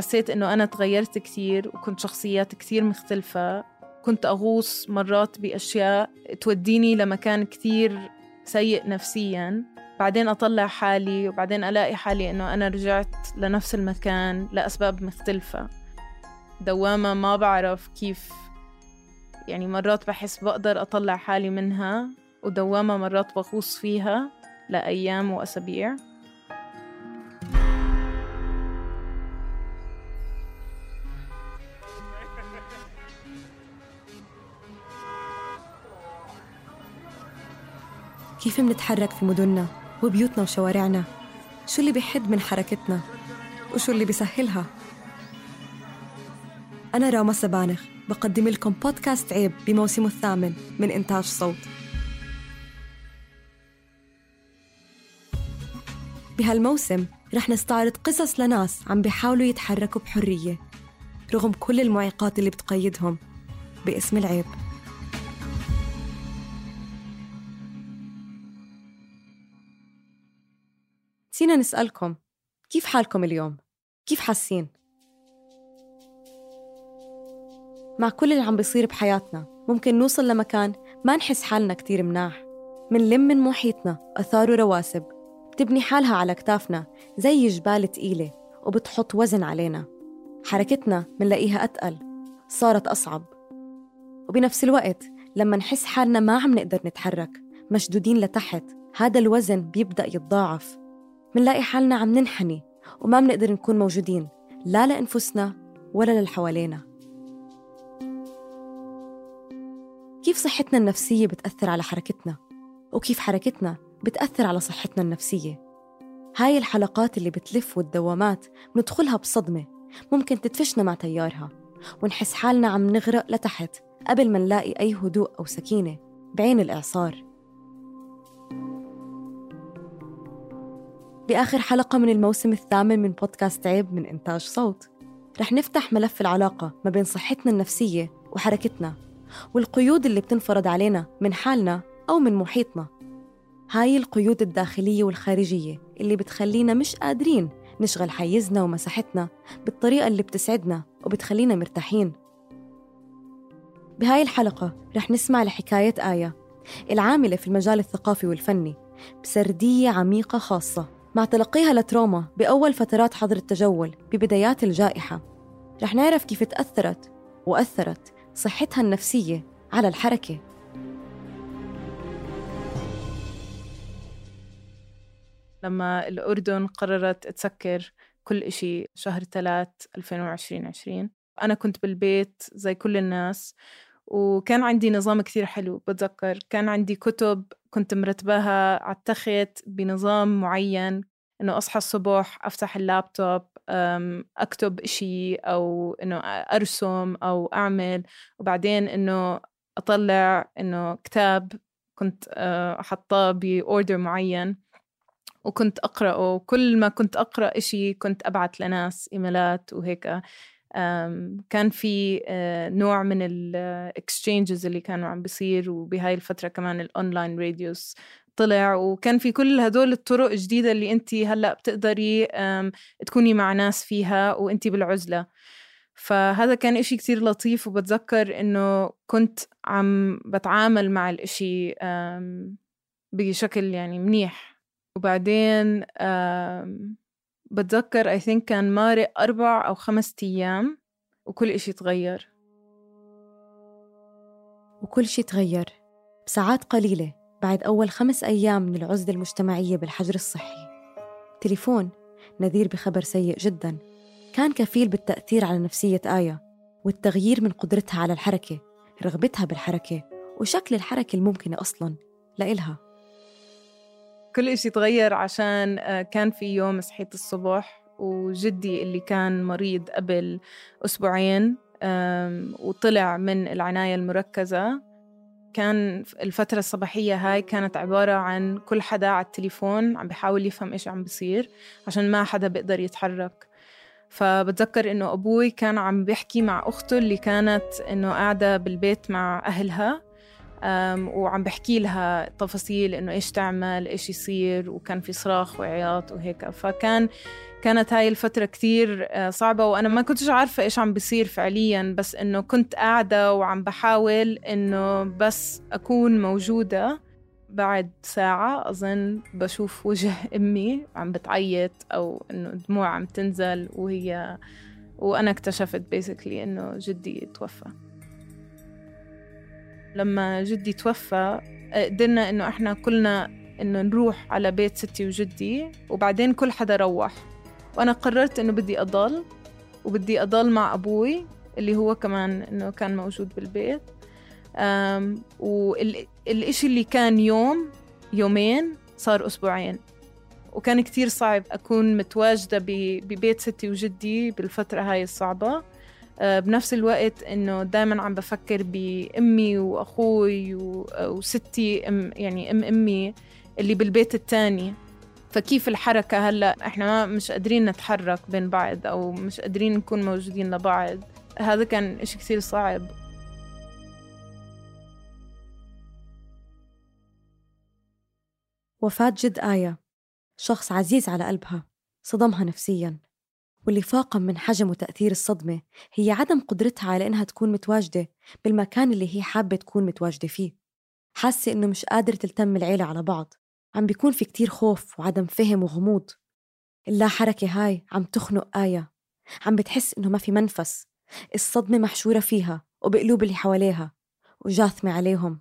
حسيت إنه أنا تغيرت كثير وكنت شخصيات كثير مختلفة. كنت أغوص مرات بأشياء توديني لمكان كثير سيء نفسيا. بعدين أطلع حالي وبعدين ألاقي حالي إنه أنا رجعت لنفس المكان لأسباب مختلفة. دوامة ما بعرف كيف يعني مرات بحس بقدر أطلع حالي منها ودوامة مرات بغوص فيها لأيام وأسابيع. كيف منتحرك في مدننا وبيوتنا وشوارعنا؟ شو اللي بيحد من حركتنا؟ وشو اللي بيسهلها؟ أنا راما سبانخ بقدم لكم بودكاست عيب بموسمه الثامن من إنتاج صوت. بهالموسم رح نستعرض قصص لناس عم بيحاولوا يتحركوا بحرية رغم كل المعيقات اللي بتقيدهم باسم العيب. نسينا نسألكم كيف حالكم اليوم؟ كيف حاسين؟ مع كل اللي عم بيصير بحياتنا ممكن نوصل لمكان ما نحس حالنا كتير مناح. منلم من محيطنا أثار ورواسب بتبني حالها على كتافنا زي جبال تقيلة وبتحط وزن علينا. حركتنا منلاقيها أتقل صارت أصعب. وبنفس الوقت لما نحس حالنا ما عم نقدر نتحرك مشدودين لتحت هذا الوزن بيبدأ يتضاعف. منلاقي حالنا عم ننحني وما منقدر نكون موجودين لا لأنفسنا ولا للي حوالينا كيف صحتنا النفسية بتأثر على حركتنا؟ وكيف حركتنا بتأثر على صحتنا النفسية؟ هاي الحلقات اللي بتلف والدوامات بندخلها بصدمة ممكن تدفشنا مع تيارها ونحس حالنا عم نغرق لتحت قبل ما نلاقي أي هدوء أو سكينة بعين الإعصار. بآخر حلقة من الموسم الثامن من بودكاست عيب من إنتاج صوت. رح نفتح ملف العلاقة ما بين صحتنا النفسية وحركتنا والقيود اللي بتنفرض علينا من حالنا أو من محيطنا. هاي القيود الداخلية والخارجية اللي بتخلينا مش قادرين نشغل حيزنا ومساحتنا بالطريقة اللي بتسعدنا وبتخلينا مرتاحين. بهاي الحلقة رح نسمع لحكاية آية العاملة في المجال الثقافي والفني بسردية عميقة خاصة. مع تلقيها لتروما بأول فترات حظر التجول ببدايات الجائحة. رح نعرف كيف تأثرت وأثرت صحتها النفسية على الحركة. لما الأردن قررت تسكر كل إشي شهر 3 2020 أنا كنت بالبيت زي كل الناس وكان عندي نظام كثير حلو بتذكر. كان عندي كتب كنت مرتباها على التخت بنظام معين إنه أصحى الصبح أفتح اللابتوب أكتب إشي أو إنه أرسم أو أعمل. وبعدين إنه أطلع إنه كتاب كنت آه، أحطاه ب order معين. وكنت أقرأه. وكل ما كنت أقرأ إشي كنت أبعت لناس إيميلات وهيك. كان في آه، نوع من ال exchanges اللي كانوا عم بيصير وبهاي الفترة كمان ال online radios طلع وكان في كل هدول الطرق الجديدة اللي أنت هلأ بتقدري تكوني مع ناس فيها وأنت بالعزلة. فهذا كان إشي كتير لطيف وبتذكر إنه كنت عم بتعامل مع الإشي بشكل يعني منيح. وبعدين بتذكر اي ثينك كان مارق أربع أو خمس أيام وكل إشي تغير. وكل شي تغير بساعات قليلة بعد أول خمس أيام من العزلة المجتمعية بالحجر الصحي. تليفون نذير بخبر سيء جدا. كان كفيل بالتأثير على نفسية آية والتغيير من قدرتها على الحركة رغبتها بالحركة وشكل الحركة الممكنة أصلا لإلها. كل إشي تغير عشان آه، كان في يوم صحيت الصبح وجدي اللي كان مريض قبل أسبوعين وطلع من العناية المركزة. كان الفترة الصباحية هاي كانت عبارة عن كل حدا على التليفون عم بيحاول يفهم إيش عم بيصير عشان ما حدا بيقدر يتحرك. فبتذكر إنه أبوي كان عم بيحكي مع أخته اللي كانت إنه قاعدة بالبيت مع أهلها. وعم بحكي لها تفاصيل إنه إيش تعمل إيش يصير وكان في صراخ وعياط وهيك. فكان كانت هاي الفترة كتير آه، صعبة وأنا ما كنتش عارفة إيش عم بيصير فعليا. بس إنه كنت قاعدة وعم بحاول إنه بس أكون موجودة بعد ساعة أظن بشوف وجه أمي عم بتعيط أو إنه دموع عم تنزل وهي وأنا اكتشفت بيسكلي إنه جدي توفى. لما جدي توفى آه، قدرنا إنه إحنا كلنا إنه نروح على بيت ستي وجدي وبعدين كل حدا روح. وأنا قررت إنه بدي أضل وبدي أضل مع أبوي اللي هو كمان إنه كان موجود بالبيت. والإشي اللي كان يوم يومين صار أسبوعين. وكان كتير صعب أكون متواجدة ببيت ستي وجدي بالفترة هاي الصعبة. بنفس الوقت إنه دايما عم بفكر بأمي وأخوي وستي أم يعني أم أمي اللي بالبيت التاني. فكيف الحركة هلأ؟ إحنا ما مش قادرين نتحرك بين بعض أو مش قادرين نكون موجودين لبعض. هذا كان إشي كثير صعب. وفاة جد آية. شخص عزيز على قلبها صدمها نفسياً. واللي فاقم من حجم وتأثير الصدمة هي عدم قدرتها على إنها تكون متواجدة بالمكان اللي هي حابة تكون متواجدة فيه. حاسة إنه مش قادرة تلتم العيلة على بعض. عم بيكون في كتير خوف وعدم فهم وغموض. اللا حركة هاي عم تخنق آية. عم بتحس إنه ما في منفس. الصدمة محشورة فيها وبقلوب اللي حواليها وجاثمة عليهم.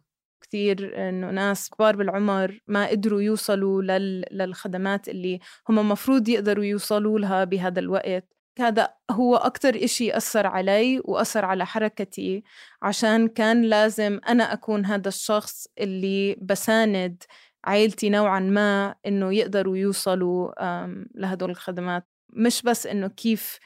كثير إنه ناس كبار بالعمر ما قدروا يوصلوا لل... للخدمات اللي هم مفروض يقدروا يوصلوا لها بهذا الوقت. هذا هو أكتر إشي أثر علي وأثر على حركتي عشان كان لازم أنا أكون هذا الشخص اللي بساند عائلتي نوعا ما إنه يقدروا يوصلوا لهدول الخدمات. مش بس إنه كيف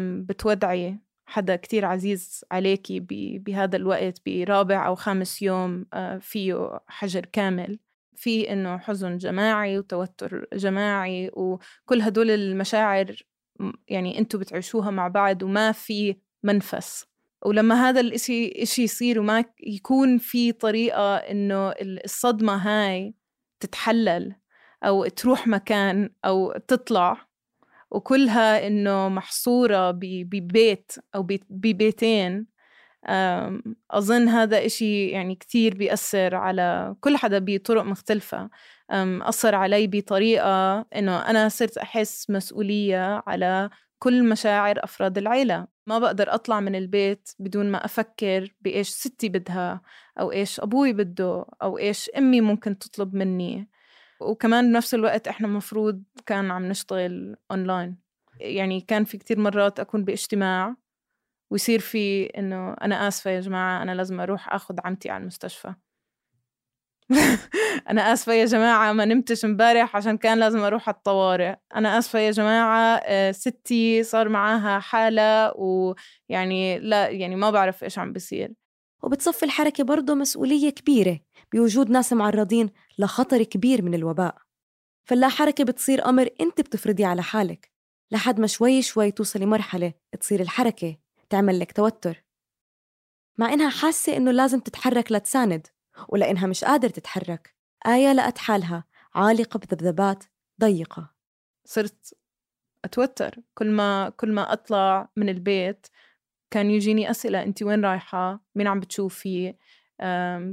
بتودعي حدا كتير عزيز عليكي بهذا الوقت برابع أو خامس يوم آه، فيه حجر كامل. في إنه حزن جماعي وتوتر جماعي وكل هدول المشاعر يعني أنتوا بتعيشوها مع بعض وما في منفس. ولما هذا الإشي إشي يصير وما يكون في طريقة إنه الصدمة هاي تتحلل أو تروح مكان أو تطلع وكلها إنه محصورة ببيت أو ببيتين. أظن هذا إشي يعني كتير بيأثر على كل حدا بطرق مختلفة. أثر علي بطريقة إنه أنا صرت أحس مسؤولية على كل مشاعر أفراد العيلة. ما بقدر أطلع من البيت بدون ما أفكر بإيش ستي بدها أو إيش أبوي بده أو إيش أمي ممكن تطلب مني. وكمان بنفس الوقت إحنا مفروض كان عم نشتغل أونلاين يعني كان في كتير مرات أكون باجتماع ويصير في إنه أنا آسفة يا جماعة أنا لازم أروح أخذ عمتي على المستشفى. أنا آسفة يا جماعة ما نمتش امبارح عشان كان لازم أروح على الطوارئ. أنا آسفة يا جماعة آه، ستي صار معاها حالة ويعني لا يعني ما بعرف إيش عم بيصير. وبتصفي الحركة برضه مسؤولية كبيرة. بوجود ناس معرضين لخطر كبير من الوباء. فاللا حركة بتصير أمر أنت بتفرضيه على حالك. لحد ما شوي شوي توصلي مرحلة تصير الحركة تعمل لك توتر. مع إنها حاسة إنه لازم تتحرك لتساند ولأنها مش قادر تتحرك آية لقت حالها عالقة بذبذبات ضيقة. صرت أتوتر كل ما كل ما أطلع من البيت. كان يجيني أسئلة أنت وين رايحة؟ مين عم بتشوفي؟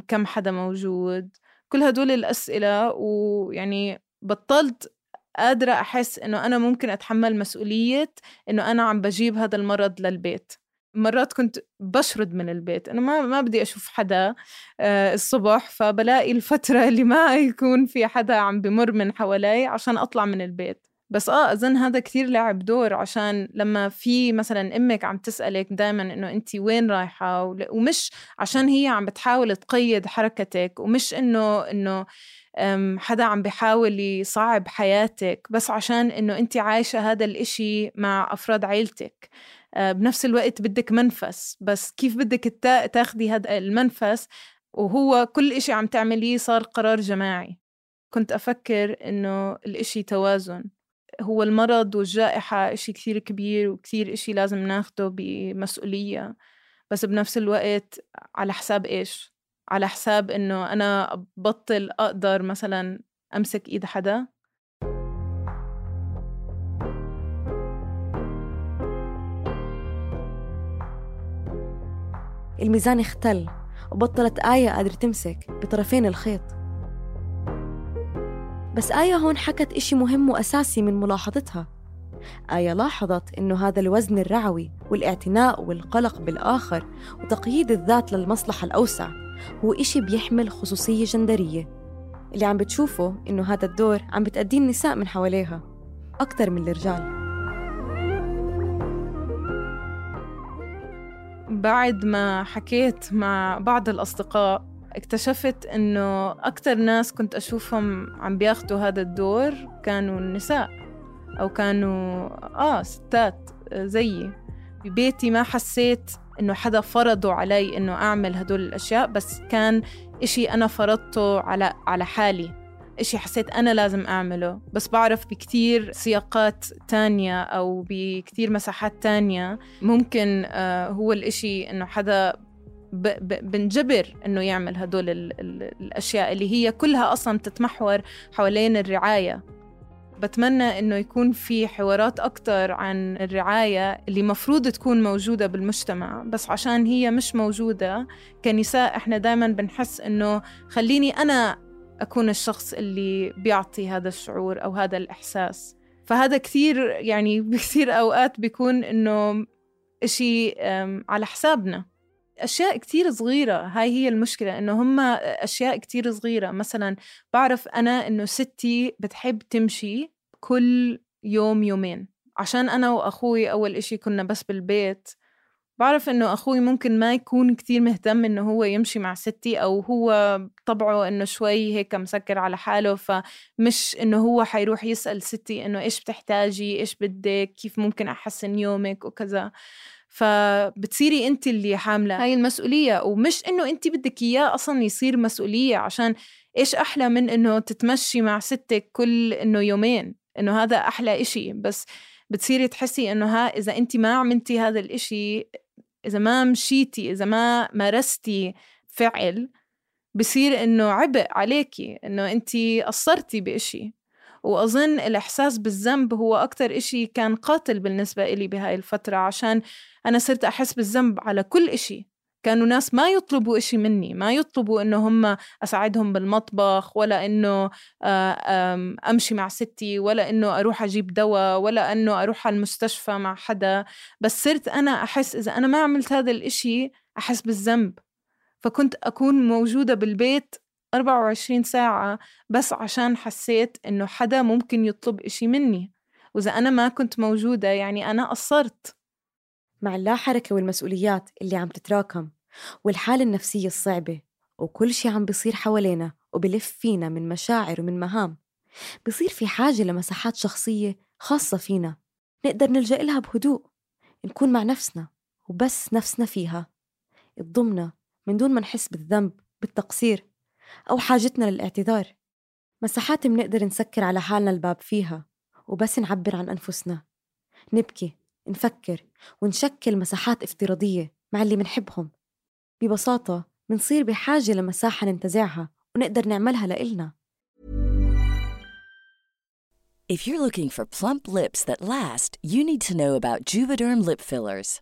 كم حدا موجود؟ كل هدول الأسئلة ويعني بطلت قادرة أحس إنه أنا ممكن أتحمل مسؤولية إنه أنا عم بجيب هذا المرض للبيت مرات كنت بشرد من البيت أنا ما ما بدي أشوف حدا آه، الصبح فبلاقي الفترة اللي ما يكون في حدا عم بمر من حوالي عشان أطلع من البيت بس آه أظن هذا كتير لعب دور عشان لما في مثلا أمك عم تسألك دائما إنه أنت وين رايحة ومش عشان هي عم بتحاول تقيد حركتك ومش انه إنه حدا عم بحاول يصعب حياتك بس عشان إنه أنت عايشة هذا الإشي مع أفراد عيلتك. آه، بنفس الوقت بدك منفس بس كيف بدك تاخدي هذا المنفس؟ وهو كل إشي عم تعمليه صار قرار جماعي. كنت أفكر إنه الإشي توازن. هو المرض والجائحة إشي كثير كبير وكثير إشي لازم ناخده بمسؤولية بس بنفس الوقت على حساب إيش؟ على حساب إنه أنا بطل أقدر مثلا أمسك إيد حدا الميزان اختل وبطلت آية قادرة تمسك بطرفين الخيط بس آية هون حكت إشي مهم وأساسي من ملاحظتها. آية لاحظت إنه هذا الوزن الرعوي والاعتناء والقلق بالآخر وتقييد الذات للمصلحة الأوسع هو إشي بيحمل خصوصية جندرية. اللي عم بتشوفه إنه هذا الدور عم بتأديه النساء من حواليها أكتر من الرجال. بعد ما حكيت مع بعض الأصدقاء اكتشفت إنه أكتر ناس كنت أشوفهم عم بياخدوا هذا الدور كانوا النساء أو كانوا آه ستات زيي. ببيتي ما حسيت إنه حدا فرضوا علي إنه أعمل هدول الأشياء بس كان إشي أنا فرضته على على حالي. إشي حسيت أنا لازم أعمله. بس بعرف بكتير سياقات تانية أو بكتير مساحات تانية ممكن آه، هو الإشي إنه حدا بنجبر إنه يعمل هدول الأشياء اللي هي كلها أصلا تتمحور حوالين الرعاية. بتمنى إنه يكون في حوارات أكثر عن الرعاية اللي مفروض تكون موجودة بالمجتمع بس عشان هي مش موجودة كنساء إحنا دائما بنحس إنه خليني أنا أكون الشخص اللي بيعطي هذا الشعور أو هذا الإحساس. فهذا كثير يعني بكثير أوقات بيكون إنه إشي على حسابنا. أشياء كتير صغيرة هاي هي المشكلة إنه هم أشياء كتير صغيرة. مثلا بعرف أنا إنه ستي بتحب تمشي كل يوم يومين. عشان أنا وأخوي أول إشي كنا بس بالبيت. بعرف إنه أخوي ممكن ما يكون كتير مهتم إنه هو يمشي مع ستي أو هو طبعه إنه شوي هيك مسكر على حاله فمش إنه هو حيروح يسأل ستي إنه إيش بتحتاجي إيش بدك كيف ممكن أحسن يومك وكذا. فبتصيري انت اللي حاملة. هاي المسؤولية ومش إنه انت بدك إياه أصلا يصير مسؤولية عشان إيش أحلى من إنه تتمشي مع ستك كل إنه يومين؟ إنه هذا أحلى إشي. بس بتصيري تحسي إنه ها إذا انت ما عملتي هذا الإشي إذا ما مشيتي إذا ما مارستي فعل بصير إنه عبء عليكي إنه أنت قصرتي بإشي. وأظن الإحساس بالذنب هو أكتر إشي كان قاتل بالنسبة إلي بهاي الفترة عشان أنا صرت أحس بالذنب على كل إشي. كانوا ناس ما يطلبوا إشي مني ما يطلبوا إنه هم أساعدهم بالمطبخ ولا إنه آه، أمشي مع ستي ولا إنه أروح أجيب دواء ولا إنه أروح على المستشفى مع حدا. بس صرت أنا أحس إذا أنا ما عملت هذا الإشي أحس بالذنب. فكنت أكون موجودة بالبيت 24 ساعة بس عشان حسيت إنه حدا ممكن يطلب إشي مني. وإذا أنا ما كنت موجودة يعني أنا قصرت. مع اللاحركة والمسؤوليات اللي عم تتراكم والحالة النفسية الصعبة وكل شي عم بيصير حوالينا وبلف فينا من مشاعر ومن مهام بصير في حاجة لمساحات شخصية خاصة فينا نقدر نلجأ لها بهدوء نكون مع نفسنا وبس نفسنا فيها. تضمنا من دون ما نحس بالذنب بالتقصير. أو حاجتنا للاعتذار. مساحات منقدر نسكر على حالنا الباب فيها وبس نعبر عن أنفسنا. نبكي نفكر ونشكل مساحات افتراضية مع اللي منحبهم. ببساطة منصير بحاجة لمساحة ننتزعها ونقدر نعملها لإلنا. If you're looking for plump lips that last, you need to know about Juvederm lip fillers.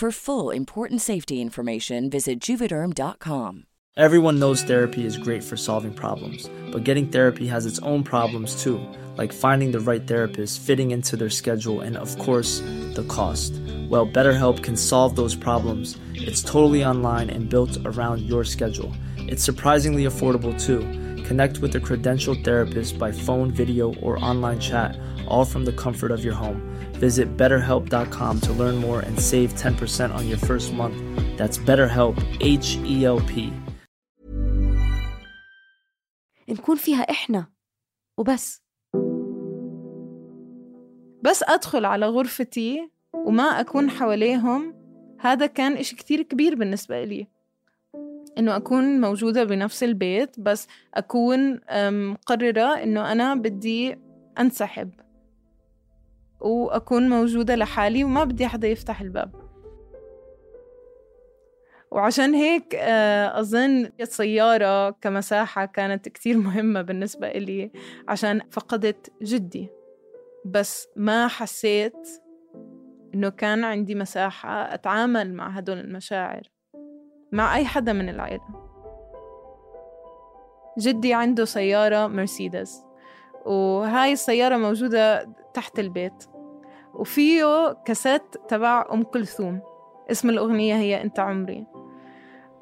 For full important safety information, visit juvederm.com. Everyone knows therapy is great for solving problems, but getting therapy has its own problems too, like finding the right therapist, fitting into their schedule, and of course, the cost. Well, BetterHelp can solve those problems. It's totally online and built around your schedule. It's surprisingly affordable too. Connect with a credentialed therapist by phone, video, or online chat, all from the comfort of your home. Visit betterhelp.com to learn more and save 10% on your first month. That's BetterHelp, H E L P. نكون فيها إحنا وبس بس أدخل على غرفتي وما أكون حواليهم هذا كان إشي كتير كبير بالنسبة لي إنه أكون موجودة بنفس البيت بس أكون مقررة إنه أنا بدي أنسحب. وأكون موجودة لحالي وما بدي حدا يفتح الباب. وعشان هيك آه، أظن السيارة كمساحة كانت كتير مهمة بالنسبة إلي عشان فقدت جدي. بس ما حسيت إنه كان عندي مساحة أتعامل مع هدول المشاعر. مع أي حدا من العيلة. جدي عنده سيارة مرسيدس وهاي السيارة موجودة تحت البيت وفيه كاسيت تبع أم كلثوم. اسم الأغنية هي أنت عمري.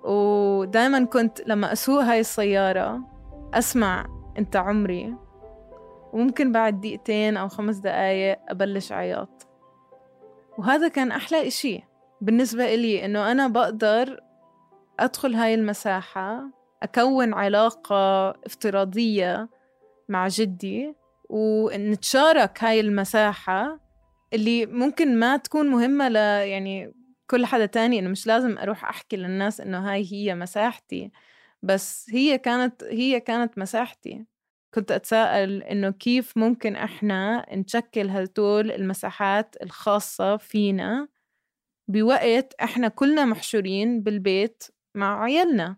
ودائما كنت لما أسوق هاي السيارة أسمع أنت عمري. وممكن بعد دقيقتين أو خمس دقايق أبلش عياط. وهذا كان أحلى إشي بالنسبة إلي إنه أنا بقدر أدخل هاي المساحة أكون علاقة افتراضية مع جدي ونتشارك هاي المساحة اللي ممكن ما تكون مهمة ل يعني كل حدا تاني. إنه مش لازم أروح أحكي للناس إنه هاي هي مساحتي بس هي كانت هي كانت مساحتي. كنت أتساءل إنه كيف ممكن إحنا نشكل هدول المساحات الخاصة فينا بوقت إحنا كلنا محشورين بالبيت مع عيالنا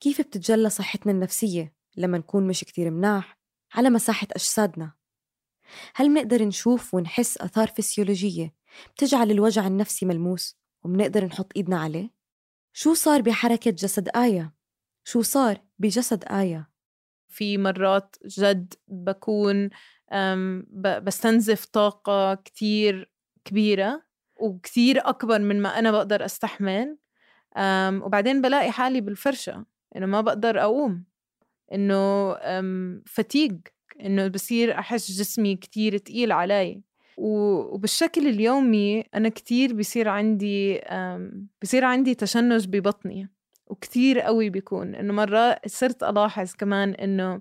كيف بتتجلى صحتنا النفسية لما نكون مش كتير مناح على مساحة أجسادنا هل منقدر نشوف ونحس أثار فسيولوجية بتجعل الوجع النفسي ملموس ومنقدر نحط إيدنا عليه؟ شو صار بحركة جسد آية؟ شو صار بجسد آية؟ في مرات جد بكون بستنزف طاقة كتير كبيرة وكتير أكبر من ما أنا بقدر أستحمل وبعدين بلاقي حالي بالفرشة إنه ما بقدر أقوم إنه fatigue إنه بصير أحس جسمي كتير تقيل علي. وبالشكل اليومي أنا كتير بصير عندي بصير عندي تشنج ببطني وكتير قوي بيكون. إنه مرات صرت ألاحظ كمان إنه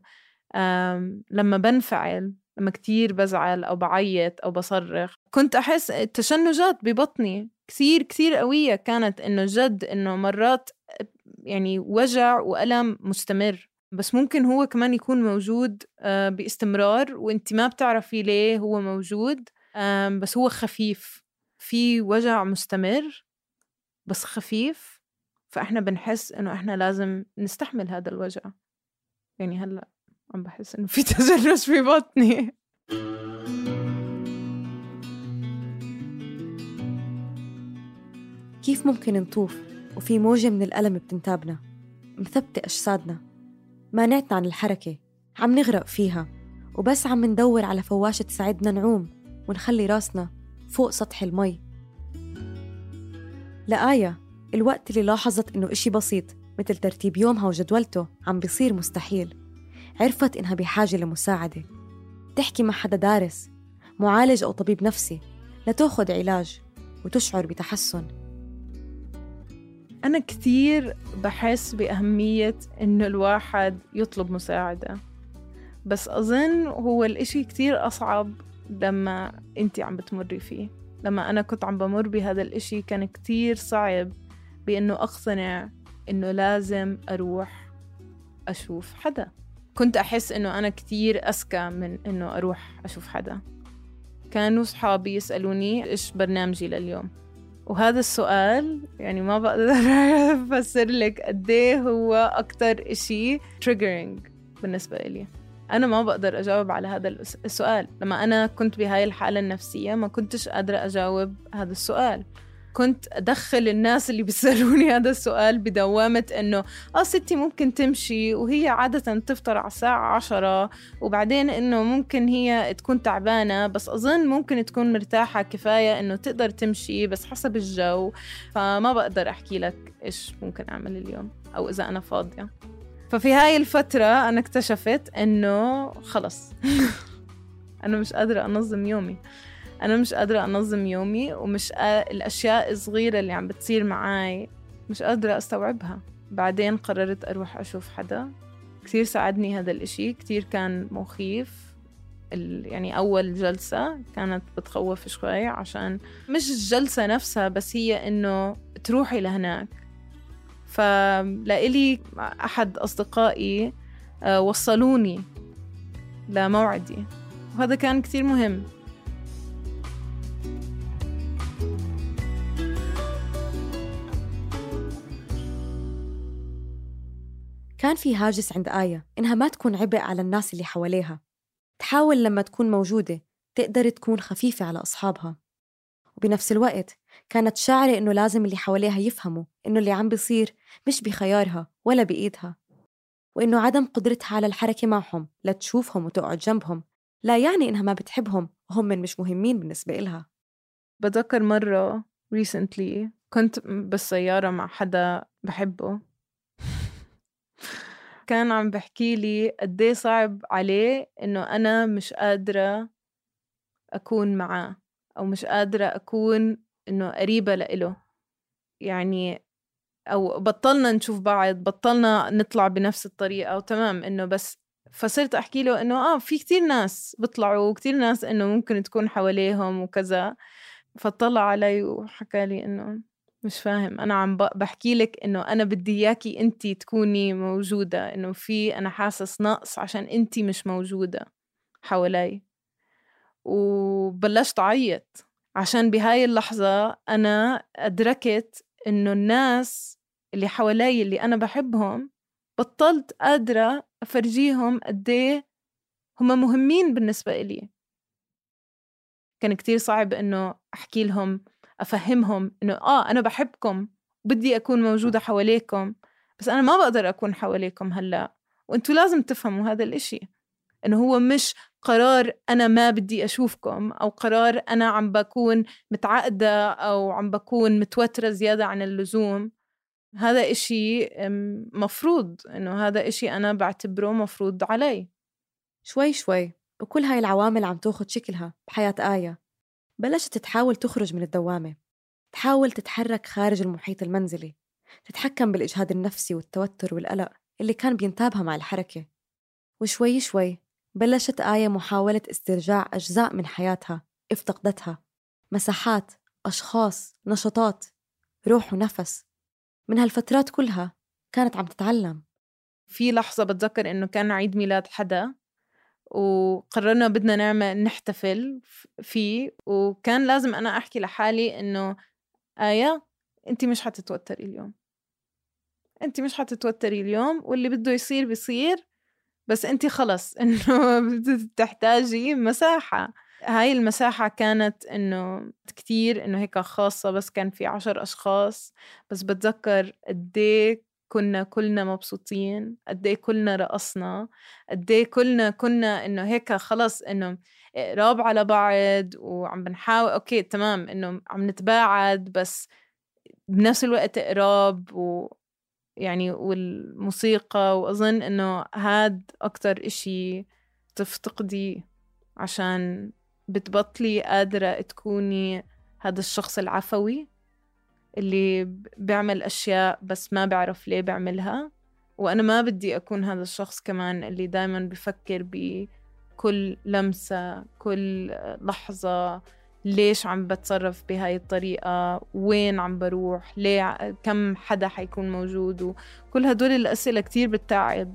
لما بنفعل لما كتير بزعل أو بعيط أو بصرخ. كنت أحس تشنجات ببطني كثير كثير قوية كانت إنه جد إنه مرات يعني وجع وألم مستمر. بس ممكن هو كمان يكون موجود آه، باستمرار وإنت ما بتعرفي ليه هو موجود بس هو خفيف. في وجع مستمر بس خفيف فإحنا بنحس إنه إحنا لازم نستحمل هذا الوجع. يعني هلأ. عم بحس إنه في تجرس في بطني. كيف ممكن نطوف وفي موجة من الألم بتنتابنا؟ مثبتة أجسادنا. مانعتنا عن الحركة عم نغرق فيها وبس عم ندور على فواشة تساعدنا نعوم ونخلي راسنا فوق سطح المي. لآية الوقت اللي لاحظت إنه إشي بسيط مثل ترتيب يومها وجدولته عم بيصير مستحيل. عرفت إنها بحاجة لمساعدة. تحكي مع حدا دارس معالج أو طبيب نفسي لتأخذ علاج وتشعر بتحسن. أنا كثير بحس بأهمية إنه الواحد يطلب مساعدة. بس أظن هو الإشي كتير أصعب لما أنت عم بتمري فيه. لما أنا كنت عم بمر بهذا الإشي كان كتير صعب بإنه أقتنع إنه لازم أروح أشوف حدا. كنت أحس إنه أنا كتير أذكى من إنه أروح أشوف حدا. كانوا صحابي يسألوني إيش برنامجي لليوم. وهذا السؤال يعني ما بقدر أفسر لك قد إيه هو أكتر إشي triggering بالنسبة لي أنا ما بقدر أجاوب على هذا السؤال. لما أنا كنت بهاي الحالة النفسية ما كنتش قادرة أجاوب هذا السؤال. كنت أدخل الناس اللي بيسألوني هذا السؤال بدوامة إنه آه ستي ممكن تمشي وهي عادة تفطر على الساعة عشرة وبعدين إنه ممكن هي تكون تعبانة بس أظن ممكن تكون مرتاحة كفاية إنه تقدر تمشي بس حسب الجو. فما بقدر أحكي لك إيش ممكن أعمل اليوم أو إذا أنا فاضية. ففي هاي الفترة أنا اكتشفت إنه خلص. أنا مش قادرة أنظم يومي. أنا مش قادرة أنظم يومي ومش قا... الأشياء الصغيرة اللي عم بتصير معاي مش قادرة أستوعبها. بعدين قررت أروح أشوف حدا. كثير ساعدني هذا الإشي كثير كان مخيف. يعني أول جلسة كانت بتخوف شوي عشان مش الجلسة نفسها بس هي إنه تروحي لهناك. فلإلي أحد أصدقائي آه، وصلوني لموعدي. وهذا كان كثير مهم. كان في هاجس عند آية إنها ما تكون عبء على الناس اللي حواليها. تحاول لما تكون موجودة تقدر تكون خفيفة على أصحابها. وبنفس الوقت كانت شاعرة إنه لازم اللي حواليها يفهموا إنه اللي عم بيصير مش بخيارها ولا بإيدها. وإنه عدم قدرتها على الحركة معهم لتشوفهم وتقعد جنبهم لا يعني إنها ما بتحبهم وهم من مش مهمين بالنسبة إلها. بتذكر مرة recently كنت بالسيارة مع حدا بحبه. كان عم بحكي لي قد إيه صعب عليه إنه أنا مش قادرة أكون معاه أو مش قادرة أكون إنه قريبة لإله. يعني أو بطلنا نشوف بعض بطلنا نطلع بنفس الطريقة وتمام إنه بس فصرت أحكي له إنه آه في كتير ناس بيطلعوا وكتير ناس إنه ممكن تكون حواليهم وكذا. فطلع علي وحكى لي إنه مش فاهم. أنا عم بحكي لك إنه أنا بدي إياكي انت تكوني موجودة إنه في أنا حاسس نقص عشان انت مش موجودة حوالي. وبلشت أعيط عشان بهاي اللحظة أنا أدركت إنه الناس اللي حوالي اللي أنا بحبهم بطلت قادرة أفرجيهم قد إيه هم مهمين بالنسبة إلي. كان كتير صعب إنه أحكي لهم أفهمهم إنه آه أنا بحبكم بدي أكون موجودة حواليكم بس أنا ما بقدر أكون حواليكم هلأ. وأنتوا لازم تفهموا هذا الإشي إنه هو مش قرار أنا ما بدي أشوفكم أو قرار أنا عم بكون متعقدة أو عم بكون متوترة زيادة عن اللزوم. هذا إشي مفروض إنه هذا إشي أنا بعتبره مفروض علي. شوي شوي. وكل هاي العوامل عم تاخد شكلها بحياة آية. بلشت تحاول تخرج من الدوامة تحاول تتحرك خارج المحيط المنزلي تتحكم بالإجهاد النفسي والتوتر والقلق اللي كان بينتابها مع الحركة. وشوي شوي بلشت آية محاولة استرجاع أجزاء من حياتها افتقدتها. مساحات أشخاص نشاطات روح ونفس. من هالفترات كلها كانت عم تتعلم. في لحظة بتذكر إنه كان عيد ميلاد حدا؟ وقررنا بدنا نعمل نحتفل فيه. وكان لازم أنا أحكي لحالي إنه آية أنت مش حتتوتري اليوم. أنت مش حتتوتري اليوم واللي بده يصير بيصير بس أنت خلص. إنه بتحتاجي مساحة. هاي المساحة كانت إنه كتير إنه هيك خاصة بس كان في عشر أشخاص. بس بتذكر قديه كنا كلنا مبسوطين. قد إيه كلنا رقصنا. قد إيه كلنا كنا انه هيك خلص انه قراب على بعض وعم بنحاول أوكي تمام انه عم نتباعد بس بنفس الوقت قراب و يعني والموسيقى وأظن إنه هاد أكتر إشي تفتقدي عشان بتبطلي قادرة تكوني هذا الشخص العفوي. اللي بيعمل أشياء بس ما بعرف ليه بيعملها وأنا ما بدي أكون هذا الشخص كمان اللي دايما بفكر بكل لمسة كل لحظة ليش عم بتصرف بهاي الطريقة؟ وين عم بروح؟ ليه كم حدا حيكون موجود؟ وكل هدول الأسئلة كتير بتتعب.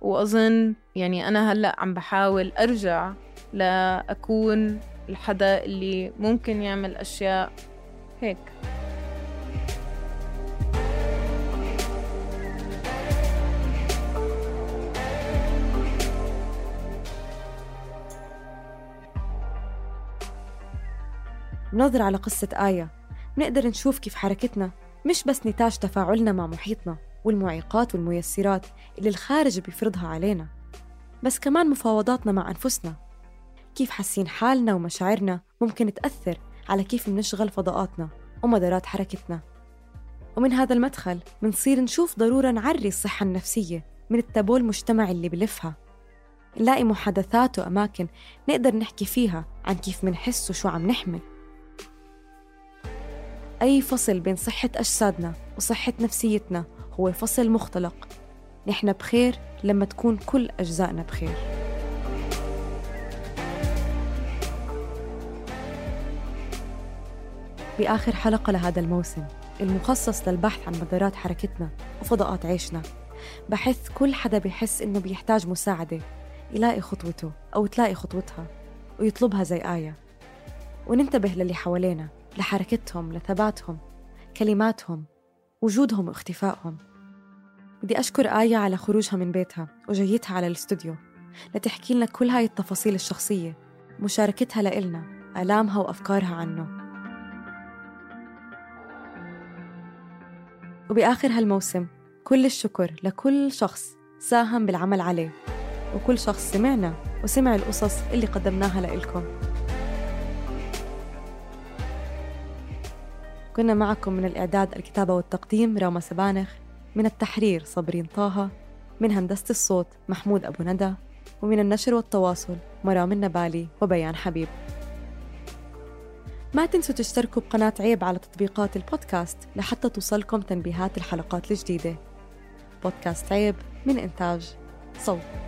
وأظن يعني أنا هلأ عم بحاول أرجع لأكون الحدا اللي ممكن يعمل أشياء هيك. بنظر على قصة آية. بنقدر نشوف كيف حركتنا مش بس نتاج تفاعلنا مع محيطنا والمعيقات والميسرات اللي الخارج بيفرضها علينا بس كمان مفاوضاتنا مع أنفسنا. كيف حاسين حالنا ومشاعرنا ممكن تأثر على كيف منشغل فضاءاتنا ومدارات حركتنا. ومن هذا المدخل منصير نشوف ضرورة نعري الصحة النفسية من التابو المجتمعي اللي بلفها. نلاقي محادثات وأماكن نقدر نحكي فيها عن كيف منحس وشو عم نحمل. أي فصل بين صحة أجسادنا وصحة نفسيتنا هو فصل مختلق. نحن بخير لما تكون كل أجزائنا بخير. بآخر حلقة لهذا الموسم المخصص للبحث عن مدارات حركتنا وفضاءات عيشنا. بحث كل حدا بيحس إنه بيحتاج مساعدة يلاقي خطوته أو تلاقي خطوتها ويطلبها زي آية. وننتبه للي حوالينا. لحركتهم لثباتهم كلماتهم وجودهم واختفائهم. بدي أشكر آية على خروجها من بيتها وجيتها على الاستوديو لتحكي لنا كل هاي التفاصيل الشخصية مشاركتها لإلنا آلامها وأفكارها عنه. وبآخر هالموسم كل الشكر لكل شخص ساهم بالعمل عليه وكل شخص سمعنا وسمع القصص اللي قدمناها لإلكم. كنا معكم من الإعداد الكتابة والتقديم راما سبانخ من التحرير صبرين طه من هندسة الصوت محمود أبو ندى ومن النشر والتواصل مرام النبالي وبيان حبيب. ما تنسوا تشتركوا بقناة عيب على تطبيقات البودكاست لحتى توصلكم تنبيهات الحلقات الجديدة. بودكاست عيب من إنتاج صوت.